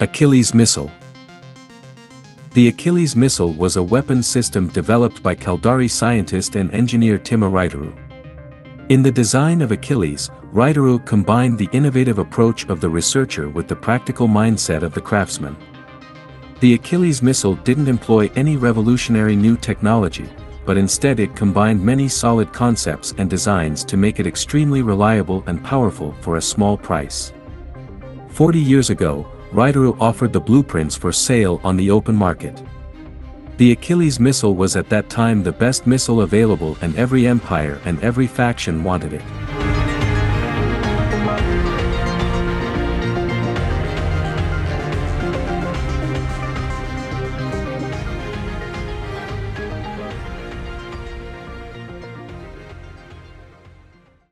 Achilles Missile The Achilles missile was a weapon system developed by Caldari scientist and engineer Timo Raitaru. In the design of Achilles, Raitaru combined the innovative approach of the researcher with the practical mindset of the craftsman. The Achilles missile didn't employ any revolutionary new technology, but instead it combined many solid concepts and designs to make it extremely reliable and powerful for a small price. Forty years ago, Raitaru offered the blueprints for sale on the open market. The Achilles missile was at that time the best missile available and every empire and every faction wanted it.